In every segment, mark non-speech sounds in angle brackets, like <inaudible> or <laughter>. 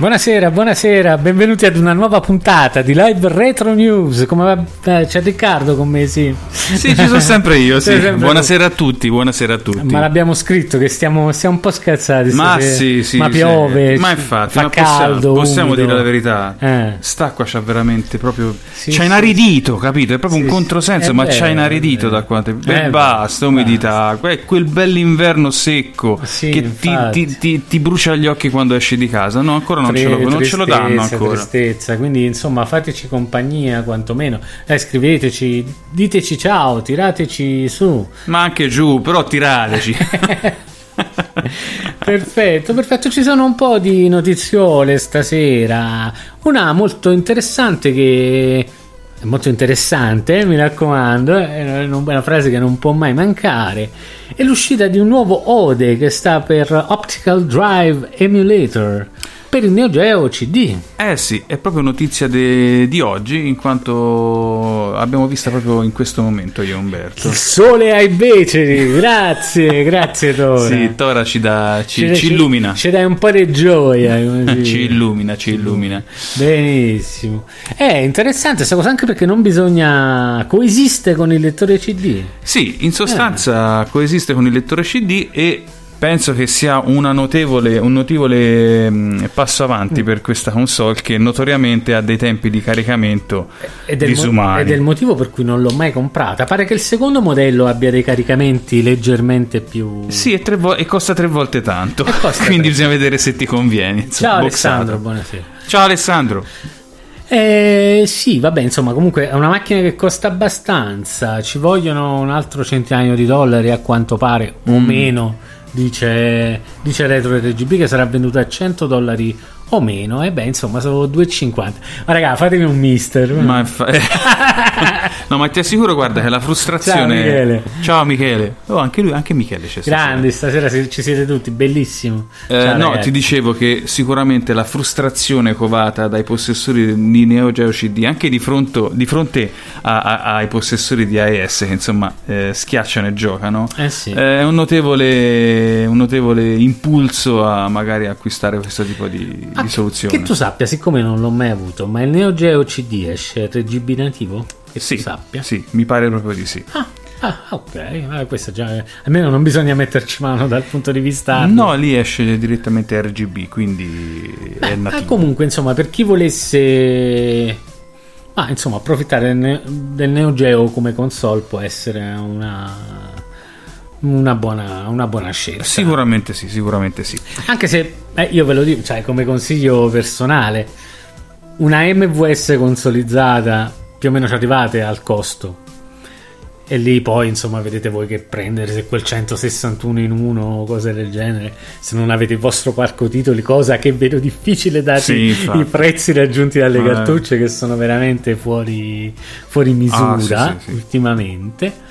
Buonasera, buonasera, benvenuti ad una nuova puntata di Live Retro News. Come va? Eh, c'è Riccardo con me, sì. Sì, ci sono sempre io, <laughs> sì. Sempre buonasera a tutti, buonasera a tutti. Ma l'abbiamo scritto che stiamo, stiamo un po' scherzati. Ma sì, sì, Ma sì. piove, Ma infatti, fa ma possiamo, caldo, possiamo umido. dire la verità. Eh. St'acqua c'ha veramente proprio. Sì, c'ha sì, inaridito, capito? È proprio Sì, un sì. controsenso, ma c'ha inaridito da quante. Eh, E basta, umidità. Que- quel bell'inverno secco Sì, che ti, ti- ti- ti brucia gli occhi quando esci di casa. No, ancora non, Tre- ce, lo, non ce lo danno ancora. tristezza. Quindi, insomma, fateci compagnia quantomeno. Dai, scriveteci, diteci ciao, tirateci su. Ma anche giù, però tirateci. <laughs> perfetto, perfetto. Ci sono un po' di notiziole stasera. Una molto interessante che. è Molto interessante, eh, mi raccomando, è una una frase che non può mai mancare. È l'uscita di un nuovo Ode che sta per Optical Drive Emulator per il Neo Geo CD. Eh sì, è proprio notizia de- di oggi, in quanto abbiamo vista proprio in questo momento io e Umberto. Il sole ai beceri, grazie, <laughs> grazie Tora. Sì, Tora ci, dà, ci, Ci- ci illumina. Ci dai un po' di gioia. <laughs> Ci illumina, ci illumina. Benissimo. È interessante questa cosa anche perché non bisogna coesiste con il lettore CD. Sì, in sostanza coesiste con il lettore CD e penso che sia una notevole, un notevole mh, passo Mm. avanti per questa console che notoriamente ha dei tempi di caricamento Ed mo- disumani. ed è il motivo per cui non l'ho mai comprata. Pare che il secondo modello abbia dei caricamenti leggermente più. Sì, e, vo- e costa tre volte tanto. <laughs> Quindi bisogna vedere se ti conviene. insomma, Ciao. Alessandro, buonasera. Ciao Alessandro. Eh, sì, vabbè, insomma, comunque è una macchina che costa abbastanza. Ci vogliono un altro centinaio di dollari a quanto pare, o Mm. meno, dice, dice Retro RGB che sarà venduta a 100 dollari o meno. E beh, insomma, sono 2,50. Ma raga, fatemi un mister. Ma fa- <laughs> no, ma ti assicuro, guarda, che la frustrazione. Ciao, Michele. Ciao Michele. Oh, anche lui, anche Michele c'è Grandi, stasera ci siete tutti, bellissimo. Eh, Ciao, no, ragazzi. ti dicevo che sicuramente la frustrazione covata dai possessori di Neo Geo CD, anche di fronte, di fronte a- a- ai possessori di AES, che insomma eh, schiacciano e giocano, Eh sì. è un notevole, un notevole impulso a magari acquistare questo tipo di, di soluzione. Che tu sappia, siccome non l'ho mai avuto, ma il Neo Geo CD esce RGB nativo? Che sì, tu sappia? sì, mi pare proprio di sì. Ah, ah, ok, eh, questo già almeno non bisogna metterci mano dal punto di vista No, lì esce direttamente RGB, quindi è Ah, nativo. comunque, insomma, per chi volesse ah, insomma, approfittare del Neo Geo come console può essere una una buona, una buona scelta. Sicuramente sì, sicuramente sì. Anche se eh, io ve lo dico, cioè, come consiglio personale, una MVS consolizzata più o meno ci arrivate al costo. E lì poi, insomma, vedete voi che prendere se quel 161 in 1 o cose del genere, se non avete il vostro parco titoli, cosa che vedo difficile dati Sì, i prezzi raggiunti dalle Eh. cartucce che sono veramente fuori, fuori misura Ah, sì, sì. ultimamente.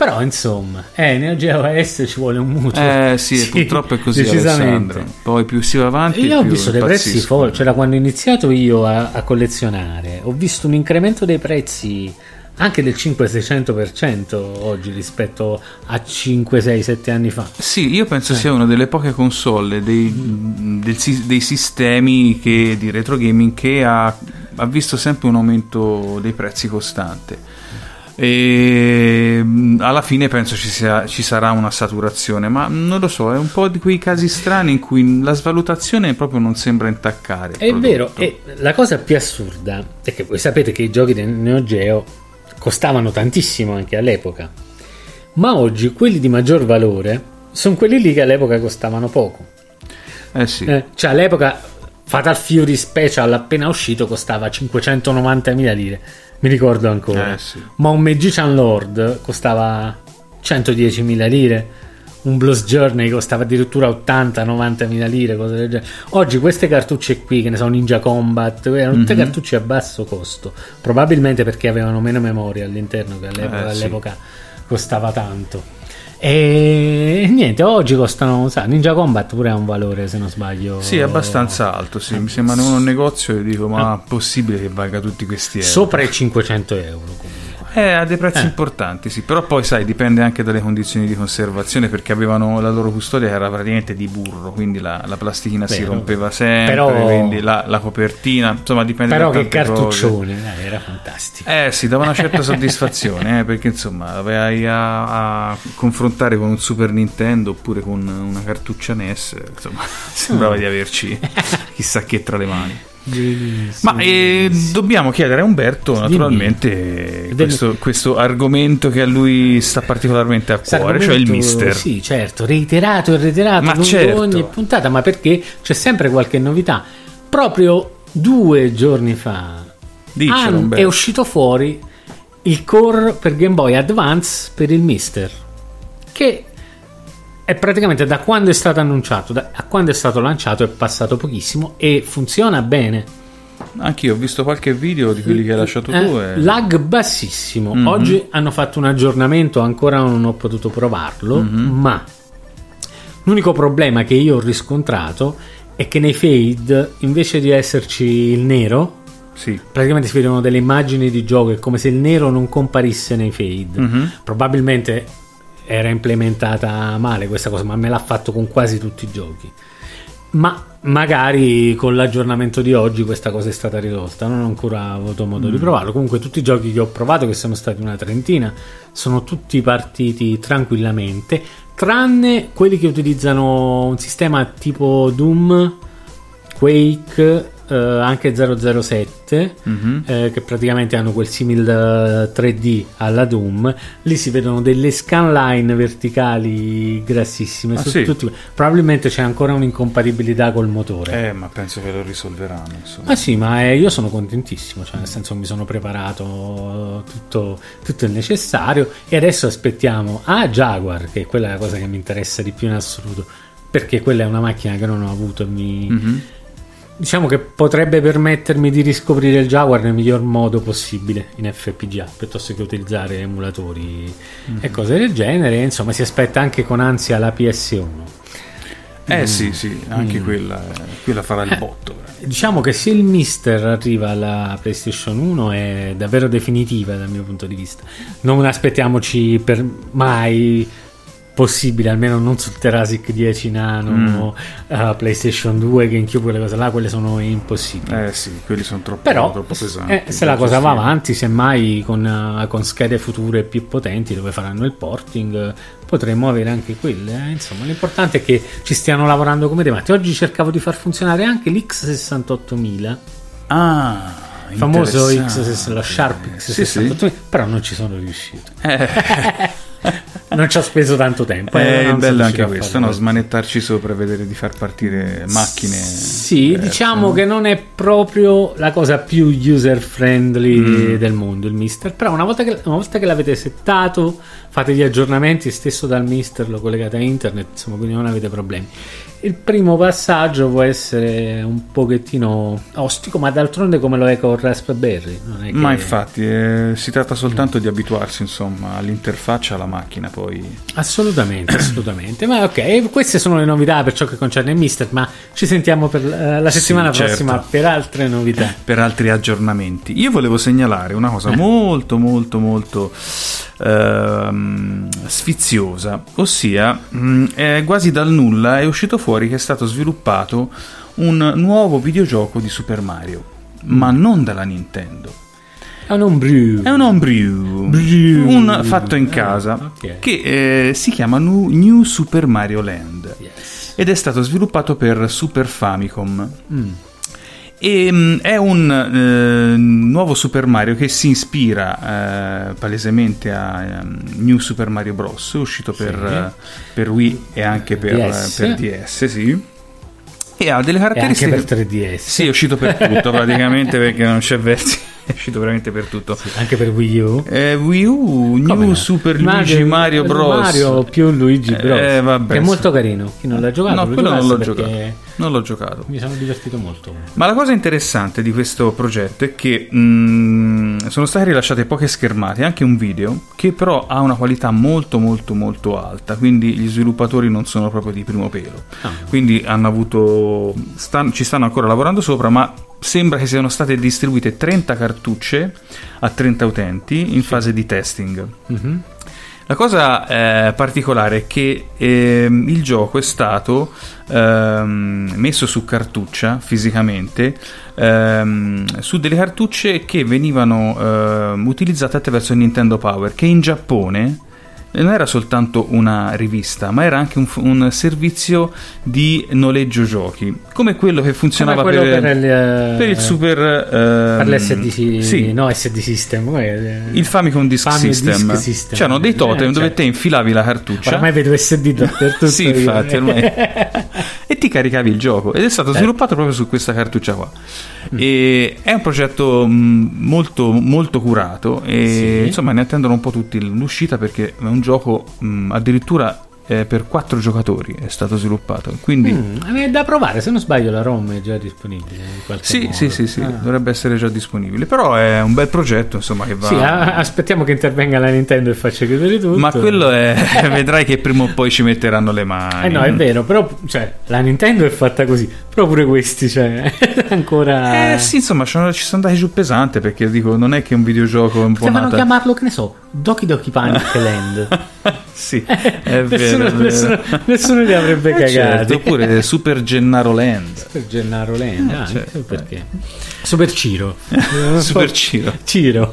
Però, insomma, eh, Neo Geo S ci vuole un mutuo. Eh sì, <laughs> purtroppo è così. Alessandro. Poi più si va avanti Io ho visto dei prezzi folli, cioè da quando ho iniziato io a, a collezionare, ho visto un incremento dei prezzi anche del 5-600% oggi rispetto a 5, 6, 7 anni fa. Sì, io Eh. penso sia una delle poche console dei, del dei sistemi che- di retro gaming che ha, ha visto sempre un aumento dei prezzi costante. E mh, alla fine penso ci, sia- ci sarà una saturazione, ma non lo so, è un po' di quei casi strani in cui la svalutazione proprio non sembra intaccare. È vero, e la cosa più assurda è che voi sapete che i giochi del Neo Geo costavano tantissimo anche all'epoca, ma oggi quelli di maggior valore sono quelli lì che all'epoca costavano poco. Eh sì. Eh, cioè all'epoca Fatal Fury Special appena uscito costava 590.000 lire, mi ricordo ancora. Eh, sì. Ma un Magician Lord costava 110.000 lire. Un Blues Journey costava addirittura 80-90.000 lire, cose del genere. Oggi queste cartucce qui, che ne so, Ninja Combat, erano tutte Mhm. cartucce a basso costo. Probabilmente perché avevano meno memoria all'interno, che all'epoca, Eh, sì. all'epoca costava tanto. E niente, oggi costano, sa, Ninja Combat pure ha un valore, se non sbaglio. Sì, è abbastanza alto, sì. Mi sembra in un negozio e dico, ma è possibile che valga tutti questi euro? Sopra i 500 euro comunque. Eh, ha dei prezzi Eh. importanti, sì, però poi sai, dipende anche dalle condizioni di conservazione perché avevano la loro custodia che era praticamente di burro, quindi la, la plastichina si Vero. rompeva sempre, Però- quindi la, la copertina, insomma dipende Però che cartuccione, dai, era fantastico. Eh sì, dava una certa soddisfazione, eh, perché insomma vai a, a confrontare con un Super Nintendo oppure con una cartuccia NES, insomma, <laughs> sembrava di averci chissà che tra le mani. Bellissimo, Ma eh, dobbiamo chiedere a Umberto naturalmente questo, questo argomento che a lui sta particolarmente a cuore, cioè il mister. Sì, certo, reiterato e reiterato Ma lungo certo. ogni puntata, ma perché c'è sempre qualche novità. Proprio due giorni fa Dicelo, è uscito fuori il core per Game Boy Advance per il Mister, che è praticamente da quando è stato annunciato da- a quando è stato lanciato è passato pochissimo e funziona bene. Anch'io ho visto qualche video di quelli che hai lasciato Eh, tu. E... Lag bassissimo. Mhm. Oggi hanno fatto un aggiornamento, ancora non ho potuto provarlo, Mhm. ma l'unico problema che io ho riscontrato è che nei fade, invece di esserci il nero, Sì. praticamente si vedono delle immagini di gioco, è come se il nero non comparisse nei fade. Mhm. Probabilmente era implementata male questa cosa, ma me l'ha fatto con quasi tutti i giochi. Ma magari con l'aggiornamento di oggi questa cosa è stata risolta. Non ho ancora avuto modo Mm. di provarlo. Comunque, tutti i giochi che ho provato, che sono stati una trentina, sono tutti partiti tranquillamente, tranne quelli che utilizzano un sistema tipo Doom, Quake, eh, anche 007, Mhm. eh, che praticamente hanno quel simil eh, 3D alla Doom. Lì si vedono delle scanline verticali grassissime. Ah, su sì? tutti- Probabilmente c'è ancora un'incompatibilità col motore. Eh, ma penso che lo risolveranno. Insomma. Ma sì, ma eh, io sono contentissimo, cioè nel senso mi sono preparato tutto, tutto il necessario e adesso aspettiamo a Jaguar, che è quella è la cosa che mi interessa di più in assoluto, perché quella è una macchina che non ho avuto e mi, Mhm. Diciamo che potrebbe permettermi di riscoprire il Jaguar nel miglior modo possibile in FPGA piuttosto che utilizzare emulatori e cose del genere. Insomma, si aspetta anche con ansia la PS1. Eh sì, sì, anche quella, quella farà il botto. Diciamo che se il Mister arriva alla PlayStation 1 è davvero definitiva dal mio punto di vista. Non aspettiamoci per mai possibile, almeno non sul Terasic 10 Nano, uh, PlayStation 2, GameCube, quelle cose là, quelle sono impossibili. Eh sì, quelli sono troppo, Però troppo pesanti. eh, se la cosa va avanti, semmai con, uh, con schede future più potenti dove faranno il porting, potremmo avere anche quelle. eh. Insomma, l'importante è che ci stiano lavorando come dei matti. Oggi cercavo di far funzionare anche l'X68000, Ah, il famoso. X, lo Sharp Sì, sì. X68000, però non ci sono riuscito. Eh, <laughs> non ci ho speso tanto tempo. eh, è non sono bello anche questo, no? smanettarci sopra e vedere di far partire macchine. Sì, diverse, diciamo no? che non è proprio la cosa più user Mm. friendly del mondo il Mister. Però una volta, che, una volta che l'avete settato, fate gli aggiornamenti stesso dal Mister, lo collegate a internet, insomma, quindi non avete problemi. Il primo passaggio può essere un pochettino ostico, ma d'altronde come lo è con Raspberry. È che... Ma infatti, eh, si tratta soltanto di abituarsi, insomma, all'interfaccia, alla macchina, poi... Assolutamente, <clears throat> assolutamente. Ma ok, queste sono le novità per ciò che concerne il Mister, ma ci sentiamo per eh, la Sì, settimana certo. prossima per altre novità. per altri aggiornamenti. Io volevo segnalare una Eh. cosa molto molto molto ehm, sfiziosa, ossia mh, è quasi dal nulla è uscito fuori che è stato sviluppato un nuovo videogioco di Super Mario, ma non dalla Nintendo. È un homebrew. È un homebrew, Brew. un fatto in casa, Ah, ok. che eh, si chiama New Super Mario Land Yes. ed è stato sviluppato per Super Famicom. Mm. E, mh, è un eh, nuovo Super Mario che si ispira eh, palesemente a ehm, New Super Mario Bros. uscito per, eh, per Wii e anche per DS. per DS, sì. E ha delle E anche caratteristiche. per 3DS. Sì, è uscito per tutto praticamente perché non c'è versi. È uscito veramente per tutto. Anche per Wii U. Eh, Wii U, New Come no? Super Luigi Mario Bros. Mario più Luigi Bros. Eh, vabbè, è sì. molto carino. Chi non l'ha giocato? No, lo quello non l'ho giocato. Non l'ho giocato. Mi sono divertito molto. Ma la cosa interessante di questo progetto è che mh, sono state rilasciate poche schermate, anche un video, che però ha una qualità molto molto molto alta, quindi gli sviluppatori non sono proprio di primo pelo. Ah. Quindi hanno avuto stan- ci stanno ancora lavorando sopra, ma sembra che siano state distribuite 30 cartucce a 30 utenti in fase di testing. Mhm. La cosa eh, particolare è che ehm, il gioco è stato ehm, messo su cartuccia fisicamente ehm, su delle cartucce che venivano ehm, utilizzate attraverso il Nintendo Power che in Giappone non era soltanto una rivista ma era anche un, un servizio di noleggio giochi come quello che funzionava quello per, per il, eh, per il Super ehm, per l'SD sì, no SD System com'è? il Famicom Disk Famicom System. Disk System. C'erano dei totem Eh, dove certo. te infilavi la cartuccia Ormai vedo SD dappertutto. <laughs> sì, infatti, ormai. <laughs> ti caricavi il gioco ed è Eh. stato sviluppato proprio su questa cartuccia qua. Mm. E è un progetto mh, molto, molto curato e Sì. insomma ne attendono un po' tutti l'uscita perché è un gioco mh, addirittura eh, per quattro giocatori è stato sviluppato. Quindi Mm, è da provare, se non sbaglio la ROM è già disponibile sì, modo. sì, sì, sì, Ah. dovrebbe essere già disponibile. Però è un bel progetto, insomma, che va. Sì, a- aspettiamo che intervenga la Nintendo e faccia chiudere tutto. Ma quello è. <laughs> vedrai che prima o poi ci metteranno le mani. Eh no, è vero, però cioè, la Nintendo è fatta così, però pure questi, cioè, <laughs> ancora... Eh sì, insomma, ci sono ci sono andati giù pesante perché dico, non è che è un videogioco un po' Potevano nata- chiamarlo, che ne so, Doki Doki Panic <laughs> Land. sì, è vero. Nessuno, nessuno- nessuno li avrebbe Eh, cagati. certo, oppure Super Gennaro Land. Per Gennaro Land, anche certo, perché. Super Ciro. Super Ciro. Ciro.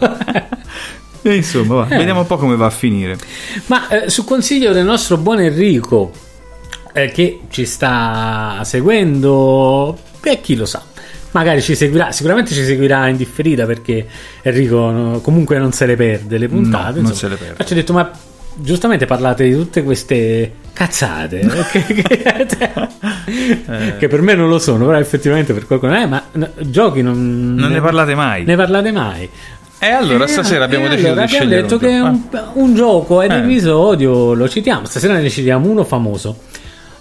E insomma, va, Eh. vediamo un po' come va a finire. Ma eh, su consiglio del nostro buon Enrico, eh, che ci sta seguendo, e chi lo sa, magari ci seguirà, sicuramente ci seguirà in differita perché Enrico no, comunque non se le perde le puntate. non insomma. se le perde. Ci ha detto, ma giustamente parlate di tutte queste cazzate eh, <laughs> che, che- che per me non lo sono, però effettivamente per qualcuno eh, ma no, giochi non, Non ne parlate mai. ne parlate mai. E allora Eh, stasera abbiamo e deciso allora di abbiamo scegliere detto che un, un gioco ad Eh. episodio lo citiamo. Stasera ne citiamo uno famoso.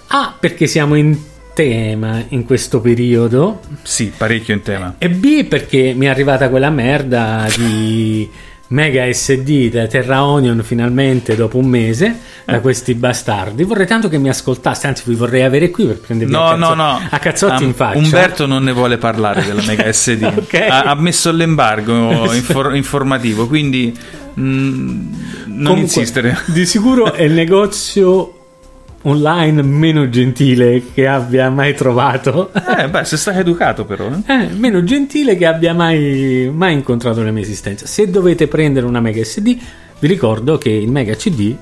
A perché siamo in tema in questo periodo. Sì, parecchio in tema. E B perché mi è arrivata quella merda di <laughs> Mega SD da Terra Onion finalmente dopo un mese da questi bastardi. Vorrei tanto che mi ascoltasse, anzi vi vorrei avere qui per prendervi No, a, cazzo- no, no. a cazzotti Um, in faccia. Umberto non ne vuole parlare della Mega <laughs> SD. Ok. ha, ha messo l'embargo <laughs> infor- informativo, quindi mm, non Comunque, insistere. Di sicuro è il negozio online meno gentile che abbia mai trovato. Eh, beh, sei stato educato però. eh. Eh, meno gentile che abbia mai, mai incontrato nella mia esistenza. Se dovete prendere una Mega SD, vi ricordo che il Mega CD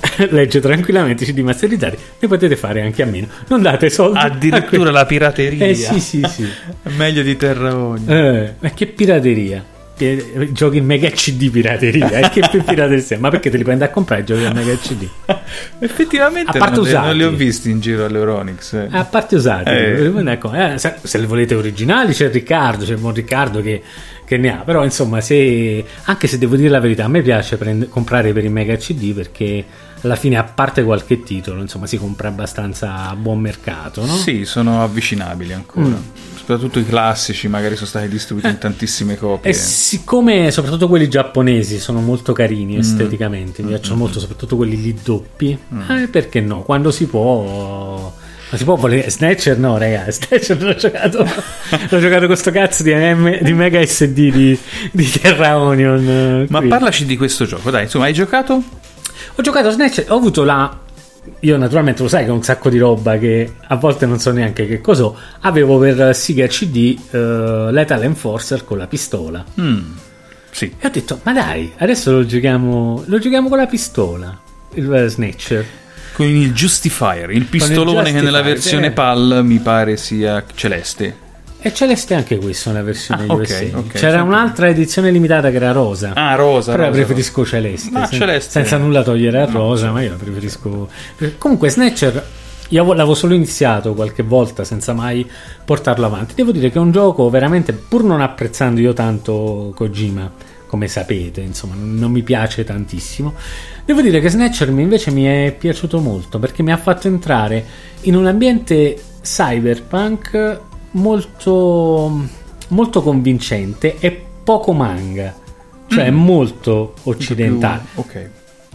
<laughs> legge tranquillamente CD masterizzati, ne potete fare anche a meno. Non date soldi. Addirittura la pirateria. Eh sì, sì, sì. <laughs> Meglio di Terra Onion. Eh, ma che pirateria. Eh, Giochi in Mega CD pirateria. eh, che <laughs> più pirateria? Ma perché te li prendi a comprare i giochi in Mega CD? <laughs> Effettivamente A parte non, li- non li ho visti in giro all'Euronix. eh. A parte usati, ecco, se, se le volete originali c'è Riccardo, c'è il buon Riccardo che, che ne ha, però insomma se, anche se devo dire la verità a me piace prend- comprare per i Mega CD perché alla fine a parte qualche titolo insomma si compra abbastanza a buon mercato, no? Sì, sono avvicinabili ancora. Mm. Soprattutto i classici, magari sono stati distribuiti in tantissime copie. E siccome soprattutto quelli giapponesi sono molto carini Mm. esteticamente, mi piacciono molto soprattutto quelli lì doppi, eh, perché no? Quando si può... Ma si può volere Snatcher? No, raga, <laughs> Snatcher l'ho giocato. l'ho giocato con sto cazzo di, M- di Mega SD di, di Terra Onion. eh, Ma qui. parlaci di questo gioco, dai, insomma, hai giocato? Ho giocato a Snatcher, ho avuto la. Io naturalmente lo sai che ho un sacco di roba che a volte non so neanche che cos'ho. Avevo per Sega CD eh, Lethal Enforcer con la pistola. Mm, sì. E ho detto, ma dai, adesso lo giochiamo, lo giochiamo con la pistola. Il eh, Snatcher. Con il Justifier, il pistolone che nella Justifier, versione eh. PAL mi pare sia celeste. E celeste anche questa, una versione Ah, ok, USA. ok, C'era un'altra edizione limitata che era rosa. Ah, rosa. Però rosa, preferisco celeste, Ma sen- celeste- senza nulla togliere No, rosa, ma io la preferisco. Comunque, Snatcher, io avevo- l'avevo solo iniziato qualche volta senza mai portarlo avanti. Devo dire che è un gioco veramente, pur non apprezzando io tanto Kojima, come sapete, insomma, non mi piace tantissimo. Devo dire che Snatcher invece mi è piaciuto molto perché mi ha fatto entrare in un ambiente cyberpunk molto, molto convincente e poco manga. Cioè è molto occidentale Più- Ok.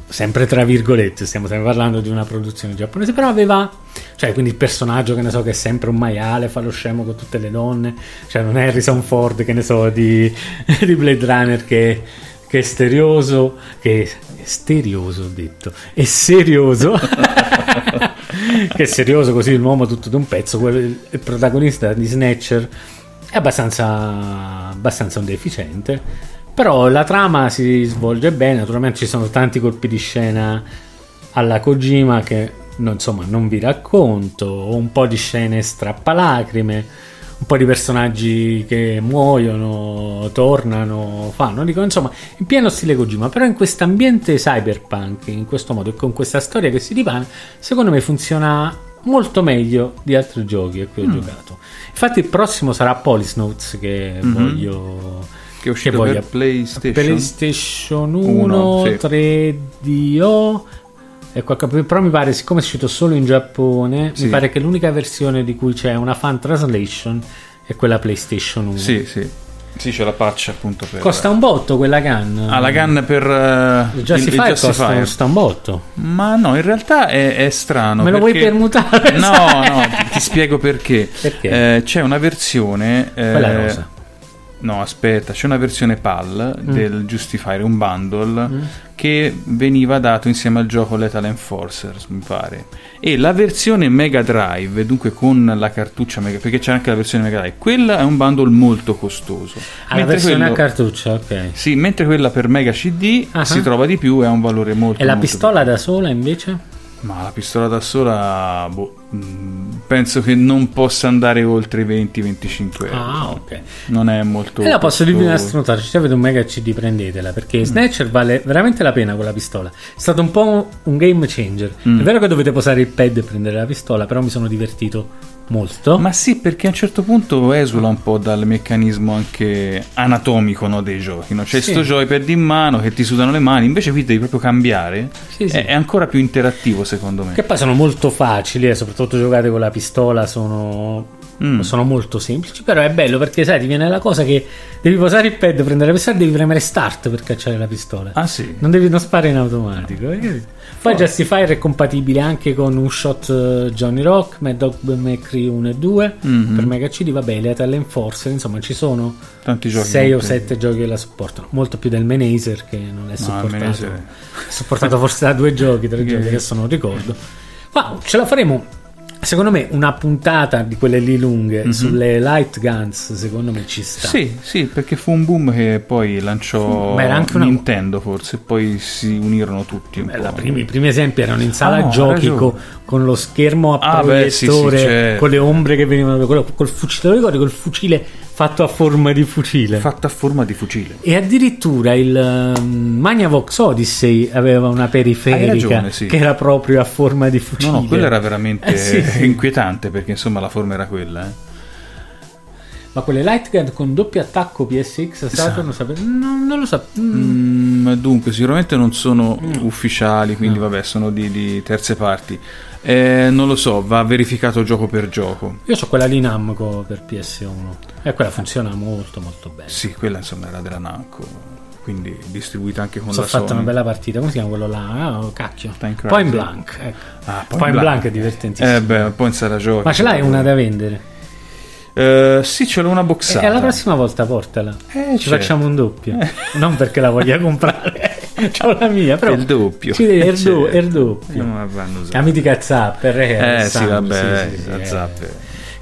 sempre tra virgolette, stiamo sempre parlando di una produzione giapponese, però aveva, cioè quindi il personaggio che ne so che è sempre un maiale, fa lo scemo con tutte le donne, cioè non è Harrison Ford che ne so di, <laughs> di Blade Runner che, che è sterioso, che è sterioso ho detto, è serioso. <laughs> <laughs> che è serioso così l'uomo tutto d'un pezzo, quel- il protagonista di Snatcher è abbastanza, abbastanza un deficiente. Però la trama si svolge bene, naturalmente ci sono tanti colpi di scena alla Kojima che no, insomma non vi racconto, un po' di scene strappalacrime, un po' di personaggi che muoiono, tornano, fanno, dico insomma in pieno stile Kojima, però in questo ambiente cyberpunk, in questo modo e con questa storia che si dipana, secondo me funziona molto meglio di altri giochi a cui ho giocato. Infatti il prossimo sarà Police Notes che Mhm. voglio Che è uscito voglia- per PlayStation. PlayStation 1, Uno, sì. 3DO e qualche- però mi pare siccome è uscito solo in Giappone Sì. mi pare che l'unica versione di cui c'è una fan translation è quella PlayStation 1 Sì, sì. Sì, c'è la patch appunto per... costa un botto quella gun Ah, la gun per uh, il Justifier, costa, Justifier. costa un botto Ma no, in realtà è, è strano. me lo vuoi perché- permutare? No, no, ti, ti spiego perché. Perché? Eh, c'è una versione. eh, quella rosa No, aspetta, c'è una versione PAL Mm. del Justifier, un bundle che veniva dato insieme al gioco Lethal Enforcers, mi pare. E la versione Mega Drive, dunque con la cartuccia Mega, perché c'è anche la versione Mega Drive, quella è un bundle molto costoso. Ah, la versione quello- a cartuccia ok Sì, mentre quella per Mega CD Ah. si trova di più e ha un valore molto e la molto pistola più- da sola invece? Ma la pistola da sola, boh, mh, penso che non possa andare oltre i 20-25 euro. ah ok Non è molto. E la posso dirvi una stronzata, se avete un mega CD prendetela Mm. perché Snatcher vale veramente la pena con la pistola. È stato un po' un game changer. Mm. È vero che dovete posare il pad e prendere la pistola, però mi sono divertito molto. Ma sì, perché a un certo punto esula un po' dal meccanismo anche anatomico no, dei giochi. No? C'è Sì. sto joypad in mano che ti sudano le mani, invece qui devi proprio cambiare. Sì, sì. È, ancora più interattivo secondo me. Che poi sono molto facili, e soprattutto giocate con la pistola sono, Mm. sono molto semplici. Però è bello perché, sai, ti viene la cosa che devi posare il pad, prendere la pistola e devi premere start per cacciare la pistola. Ah sì? Non devi non spara in automatico. capito? Poi Justifier è compatibile anche con un shot eh, Johnny Rock, Mad Dog Macri 1 e 2 Mhm. per Mega CD, vabbè, Lethal Enforcer, insomma ci sono Tanti giochi. 6 o molto- 7 giochi che la supportano, molto più del Menacer che non è No, supportato. Menacer È <laughs> supportato forse da due giochi, tre giochi, adesso non ricordo. Ma ce la faremo. Secondo me una puntata di quelle lì lunghe sulle light guns, secondo me ci sta. Sì, sì, perché fu un boom che poi lanciò una- Nintendo forse, poi si unirono tutti un Beh, primi- I primi esempi erano in sala Ah, no, giochi hai co- ragione. con, lo schermo a Ah, beh, sì, sì, proiettore, con le ombre che venivano col, col fucile, ricordi col fucile fatto a forma di fucile. Fatta a forma di fucile. E addirittura il um, Magnavox Odyssey aveva una periferica ragione, sì. che era proprio a forma di fucile. No, no, quello era veramente <laughs> Eh, sì, sì. inquietante perché insomma la forma era quella. Eh. Ma quelle light gun con doppio attacco PSX Saturn, sape- no, non lo so. Mm. Mm, dunque, sicuramente non sono ufficiali, quindi No. vabbè, sono di, di terze parti. Eh, non lo so, va verificato gioco per gioco. Io ho quella lì Namco per PS1 e quella funziona molto molto bene. Sì, quella insomma era della Namco, quindi distribuita anche con sono la Sony. una bella partita, come si chiama quello là? Ah, cacchio. Time Crisis. Point Blank. ecco. Ah, Point, Blank. è divertentissimo. Eh beh, poi in sala giochi. Ma ce l'hai una da vendere? Eh, sì, ce l'ho una boxata. E la prossima volta portala. Eh, Ci certo. facciamo un doppio. Non perché la voglia comprare. <laughs> <laughs> C'ho la mia, però. Il doppio. Ci devi il, Certo. il doppio. Eh, ma vanno usati. La mitica Zapper. Eh, Eh sì, vabbè, sì, sì, la eh. Zapper.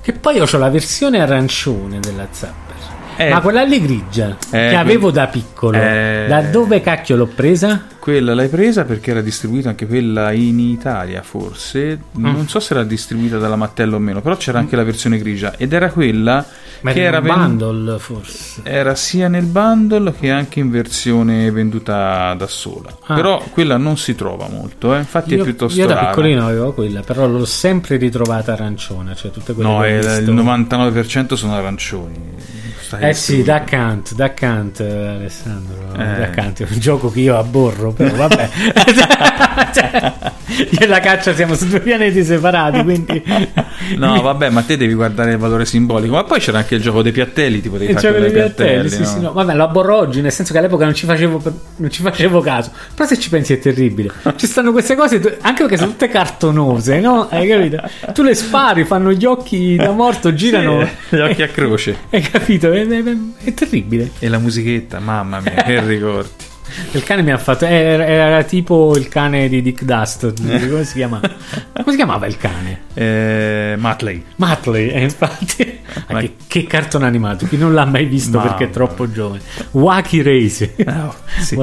Che poi io ho la versione arancione della Zapper. Eh. Ma quella lì grigia, Eh, che avevo da piccolo. Eh. Da dove cacchio l'ho presa? Quella l'hai presa perché era distribuita anche quella in Italia, forse. Mm. Non so se era distribuita dalla Mattello o meno, però c'era anche la versione grigia. Ed era quella Ma che era era, un ven- bundle, forse. era sia nel bundle che anche in versione venduta da sola. Ah. Però quella non si trova molto, eh. infatti Io, è piuttosto io da rara. piccolino avevo quella, però l'ho sempre ritrovata arancione. Cioè tutte quelle No, il 99% sono arancioni. Stai Eh sì, Hunt, Duck Hunt, eh, Alessandro. Eh. Duck Hunt è un gioco che io abborro, però vabbè. <laughs> <laughs> Io e la caccia siamo su due pianeti separati, quindi... No, vabbè, ma te devi guardare il valore simbolico. Ma poi c'era anche il gioco dei piattelli, tipo dei gioco dei dei piattelli, sì, no? sì, no. Vabbè, lo abborro oggi, nel senso che all'epoca non ci facevo, non ci facevo caso. Però se ci pensi è terribile. Ci stanno queste cose, anche perché sono tutte cartonose, no? Hai capito? Tu le spari, fanno gli occhi da morto, girano. Sì, gli occhi a croce. <laughs> Hai capito? È, è- è terribile. E la musichetta, mamma mia, che ricordi. Il cane mi ha fatto. Era, era tipo il cane di Dick Dust. <laughs> Come si chiama? Come si chiamava il cane? Eh, Matley. Matley, eh, infatti. Ah, Ma- che, che cartone animato. Chi non l'ha mai visto Mamma perché è troppo giovane. Wacky Race. Oh, <laughs> sì.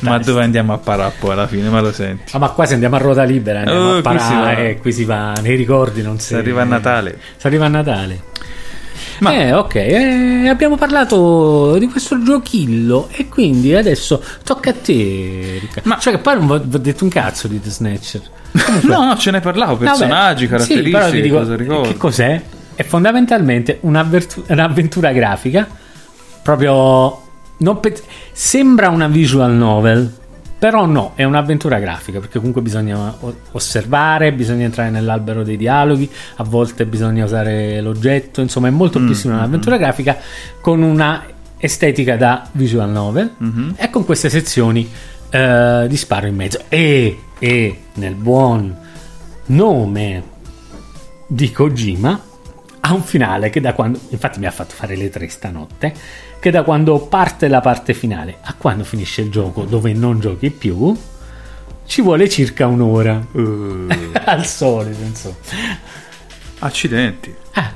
Ma dove andiamo a parare poi alla fine? Ma lo senti? Ah, ma qua se andiamo a ruota libera, andiamo Oh, a qui si va. parare, eh, qui si va, nei ricordi non si Si arriva a Natale. Si arriva a Natale. Ma- Eh, ok, eh, abbiamo parlato di questo giochillo e quindi adesso tocca a te, Riccardo. Ma- Cioè che poi non vi ho detto un cazzo di The Snatcher. No, no, ce ne parlavo. Personaggi, Vabbè, sì, caratteristiche, dico, cosa ricordi. Che cos'è? È fondamentalmente un'avventura grafica, proprio... pe- sembra una visual novel, però no, è un'avventura grafica, perché comunque bisogna osservare, bisogna entrare nell'albero dei dialoghi, a volte bisogna usare l'oggetto, insomma è molto più simile a un'avventura grafica con una estetica da visual novel Mhm. e con queste sezioni eh, di sparo in mezzo. E, e nel buon nome di Kojima ha un finale che da quando infatti mi ha fatto fare le tre stanotte che da quando parte la parte finale a quando finisce il gioco dove non giochi più ci vuole circa un'ora. Eh, <laughs> al solito insomma. Accidenti. Ah,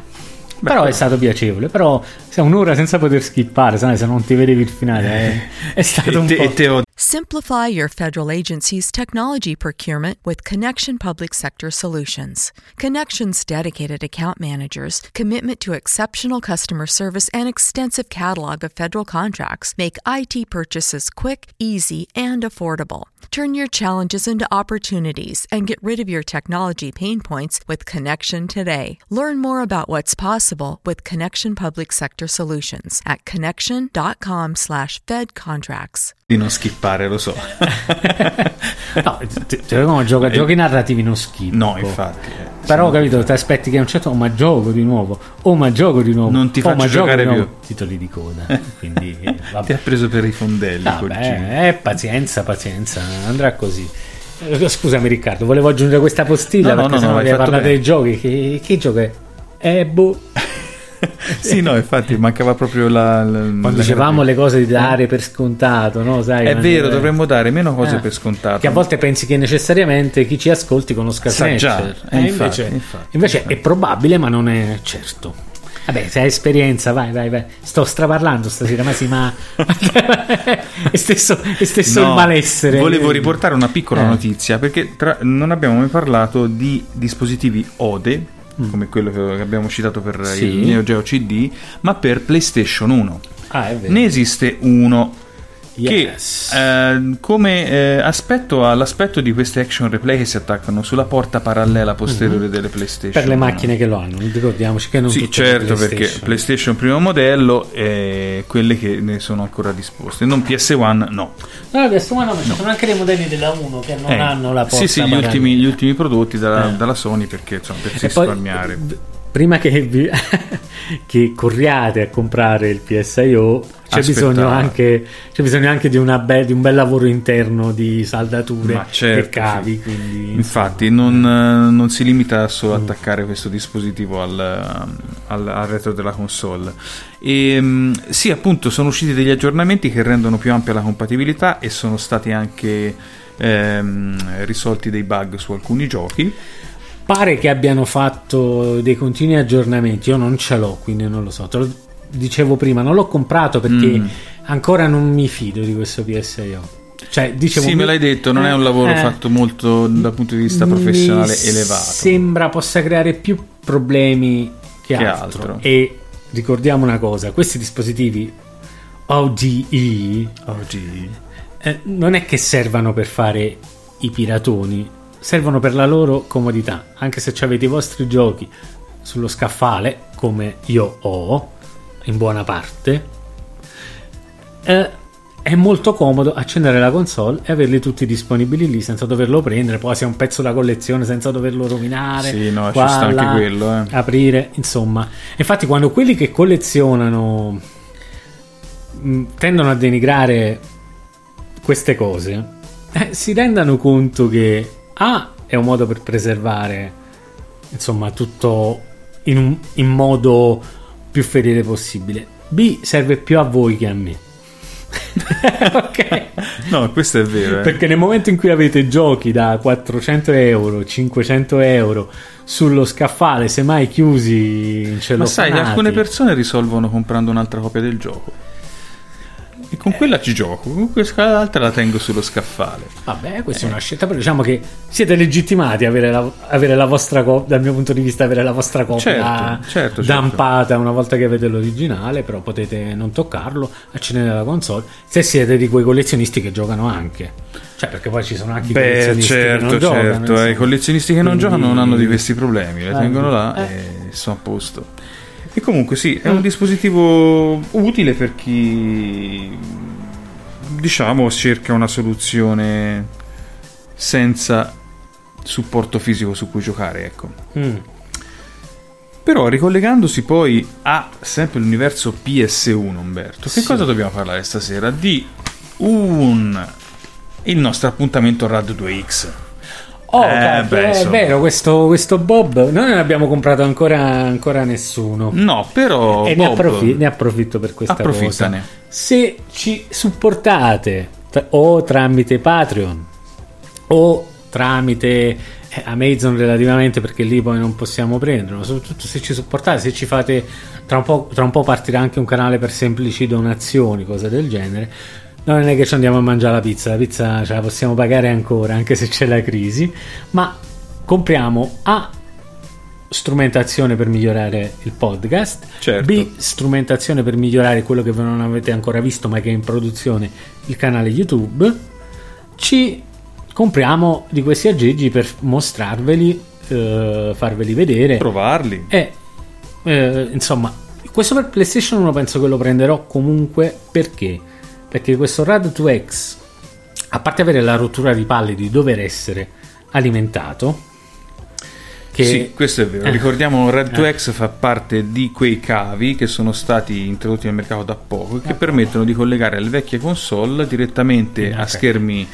però è stato piacevole però se un'ora senza poter skippare sai, se non ti vedevi il finale è, è stato E un te, po' e te ho Simplify your federal agency's technology procurement with Connection Public Sector Solutions. Connection's dedicated account managers, commitment to exceptional customer service, and extensive catalog of federal contracts make IT purchases quick, easy, and affordable. Turn your challenges into opportunities and get rid of your technology pain points with Connection today. Learn more about what's possible with Connection Public Sector Solutions at connection.com/fedcontracts. Di non skippare, lo so. <laughs> No, ti- ti- no, gioca- giochi narrativi non schifo. No, infatti. eh, Però, sono- capito, ti aspetti che a un certo punto, oh, ma gioco di nuovo, oh, ma gioco di nuovo, Non ti oh, faccio gioco giocare di nuovo. più. Titoli di coda. <laughs> Quindi, Ti ha preso per i fondelli. Vabbè, eh, pazienza, pazienza, andrà così. Eh, Scusami Riccardo, volevo aggiungere questa postilla No, no, perché no, sennò no, devi fatto parlare bene. dei giochi. Che, che gioco è? Eh, boh. <laughs> <laughs> Sì, no, infatti mancava proprio la. la Quando dicevamo le cose di dare per scontato, no? Sai, È vero, dovremmo dare meno cose Eh. per scontato. Che a volte pensi che necessariamente chi ci ascolti conosca Sa Snatcher. già, eh, Eh, infatti, invece, infatti, invece infatti. è probabile, ma non è certo. Vabbè, se hai esperienza, vai, vai, vai. Sto straparlando stasera, ma sì, ma. <laughs> è stesso, è stesso No, il malessere. Volevo riportare una piccola Eh. notizia perché tra- non abbiamo mai parlato di dispositivi ODE come quello che abbiamo citato per Mm. Sì. il Neo Geo CD, ma per PlayStation 1. Ah. Ne esiste uno Yes. che eh, come eh, aspetto ha l'aspetto di queste action replay che si attaccano sulla porta parallela posteriore delle PlayStation. Per le 1. macchine che lo hanno, ricordiamoci che non Sì, certo, perché PlayStation. PlayStation primo modello e quelle che ne sono ancora disposte, non PS1 no. No, adesso ma no, ma ci sono anche dei modelli della 1 che non Eh, hanno la porta Sì, sì, gli ultimi, gli ultimi prodotti dalla, Eh. dalla Sony perché insomma, per poi, risparmiare. v- prima che, vi- <laughs> che corriate a comprare il PSIO c'è bisogno, anche, c'è bisogno anche di, una be- di un bel lavoro interno di saldature certo, e cavi. sì. Quindi, Infatti non, eh, non si limita solo a attaccare questo dispositivo al, al- al retro della console. E, mm, sì, appunto sono usciti degli aggiornamenti che rendono più ampia la compatibilità e sono stati anche ehm, risolti dei bug su alcuni giochi. Pare che abbiano fatto dei continui aggiornamenti. Io non ce l'ho, quindi non lo so. Te lo dicevo prima, non l'ho comprato perché Mm. ancora non mi fido di questo PSIO. Cioè, dicevo, sì, me l'hai detto, non è un lavoro eh, fatto molto dal punto di vista professionale mi elevato. Sembra possa creare più problemi che, Che altro. altro. E ricordiamo una cosa: questi dispositivi ODE Oggi eh, non è che servano per fare i piratoni, servono per la loro comodità. Anche se avete i vostri giochi sullo scaffale, come io ho in buona parte, eh, è molto comodo accendere la console e averli tutti disponibili lì senza doverlo prendere. Poi se è un pezzo da collezione senza doverlo rovinare. Sì, no, ci qua, sta anche là, quello, eh. Aprire, insomma. Infatti, quando quelli che collezionano mh, tendono a denigrare queste cose, eh, si rendano conto che A è un modo per preservare insomma tutto in, un- in modo più fedele possibile. B serve più a voi che a me. <laughs> ok? No, questo è vero. eh. Perché nel momento in cui avete giochi da 400 euro, 500 euro sullo scaffale, semmai chiusi in Ma cellofanati, sai, alcune persone risolvono comprando un'altra copia del gioco. Con quella ci gioco, con quest'altra la tengo sullo scaffale. Vabbè, questa è una scelta, però diciamo che siete legittimati a avere la, avere la vostra copia, dal mio punto di vista, avere la vostra copia Certo, certo, certo. dampata una volta che avete l'originale, però potete non toccarlo, accendere la console, se siete di quei collezionisti che giocano anche. Cioè, perché poi ci sono anche i collezionisti che certo, non giocano. certo. eh, I collezionisti che non Quindi- giocano non hanno di questi problemi, le Eh, tengono là eh. e sono a posto. E comunque sì, è un dispositivo utile per chi diciamo cerca una soluzione senza supporto fisico su cui giocare, ecco. Mm. Però ricollegandosi poi a sempre l'universo PS1, Umberto, che Sì. cosa dobbiamo parlare stasera? Di un il nostro appuntamento RAD 2X. Oh, Eh, beh, è vero, questo, questo Bob, noi non abbiamo comprato ancora, ancora nessuno. No, però e ne, Bob, approfi- ne approfitto per questa approfittane. cosa. Se ci supportate tra- o tramite Patreon o tramite eh, Amazon relativamente perché lì poi non possiamo prenderlo, ma soprattutto se ci supportate, se ci fate tra un po', tra un po' partirà anche un canale per semplici donazioni, cose del genere. Non è che ci andiamo a mangiare la pizza, la pizza ce la possiamo pagare ancora, anche se c'è la crisi, ma compriamo A strumentazione per migliorare il podcast, Certo. B strumentazione per migliorare quello che voi non avete ancora visto ma che è in produzione il canale YouTube, C compriamo di questi aggeggi per mostrarveli, eh, farveli vedere. Provarli. E eh, insomma, questo per PlayStation 1 penso che lo prenderò comunque perché? Perché questo Rad 2X, a parte avere la rottura di palle di dover essere alimentato, che Sì, questo è vero. Eh. Ricordiamo Red 2X fa parte di quei cavi che sono stati introdotti nel mercato da poco e che permettono di collegare le vecchie console direttamente a schermi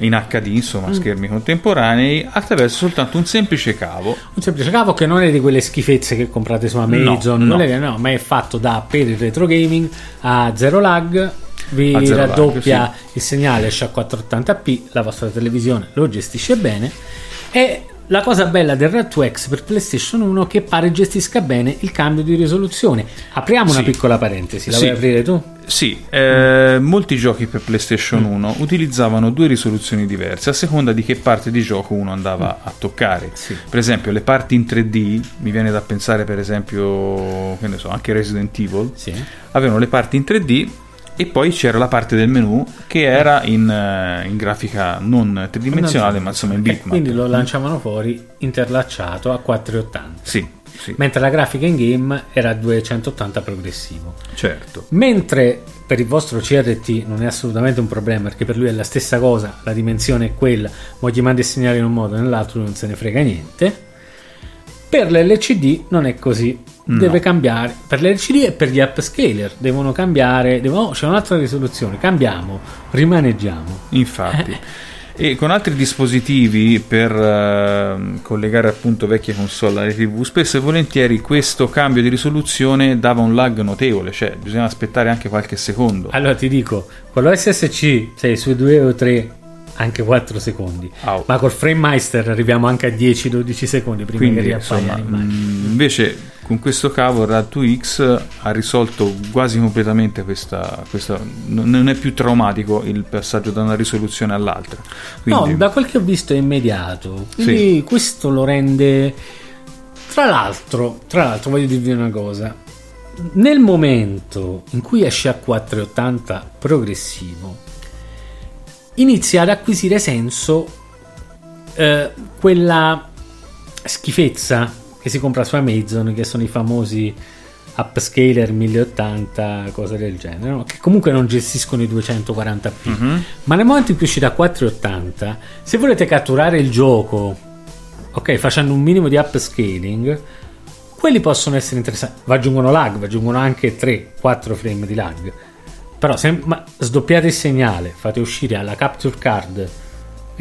in HD, insomma, Mm. schermi contemporanei attraverso soltanto un semplice cavo. un semplice cavo che non è di quelle schifezze che comprate su Amazon, No, no. che no, ma è fatto da per il retro gaming a zero lag. Vi A zero lag, raddoppia il segnale a 480p, la vostra televisione lo gestisce bene. E la cosa bella del Red 2X per PlayStation 1 è che pare gestisca bene il cambio di risoluzione. Apriamo una Sì. piccola parentesi, la Sì. vuoi aprire tu? Sì, eh, molti giochi per PlayStation Mm. 1 utilizzavano due risoluzioni diverse a seconda di che parte di gioco uno andava a toccare. Mm. Sì. Per esempio, le parti in 3D, mi viene da pensare per esempio, che ne so, anche Resident Evil, Sì. avevano le parti in 3D e poi c'era la parte del menu che era in, eh, in grafica non tridimensionale, ma insomma in E bitmap. quindi lo lanciavano fuori interlacciato a 480. Sì, sì, Mentre la grafica in game era a 280 progressivo. certo. Mentre per il vostro CRT non è assolutamente un problema, perché per lui è la stessa cosa, la dimensione è quella, ma gli manda il segnale in un modo o nell'altro, non se ne frega niente. Per l'LCD non è così, No. deve cambiare. Per l'LCD e per gli upscaler devono cambiare, devono- oh, c'è un'altra risoluzione, cambiamo, rimaneggiamo. Infatti. E con altri dispositivi per ehm, collegare appunto vecchie console alle TV, spesso e volentieri questo cambio di risoluzione dava un lag notevole, cioè bisognava aspettare anche qualche secondo. Allora ti dico, con l'OSSC sei sui 2 o 3 anche 4 secondi, Au. ma col Frame Meister arriviamo anche a 10-12 secondi prima Quindi che riappaia insomma, l'immagine. mh, invece con questo cavo il RAD 2X ha risolto quasi completamente questa, questa non è più traumatico il passaggio da una risoluzione all'altra. Quindi, No, da quel che ho visto è immediato. Quindi questo lo rende. Tra l'altro, tra l'altro, voglio dirvi una cosa. Nel momento in cui esce a 480 progressivo, inizia ad acquisire senso eh, quella schifezza che si compra su Amazon, che sono i famosi upscaler 1080, cose del genere, no? che comunque non gestiscono i 240p. Mhm. Ma nel momento in cui uscite a 480, se volete catturare il gioco, ok, facendo un minimo di upscaling, quelli possono essere interessanti. Vi aggiungono lag, vi aggiungono anche 3-4 frame di lag. Però se sdoppiate il segnale, fate uscire alla capture card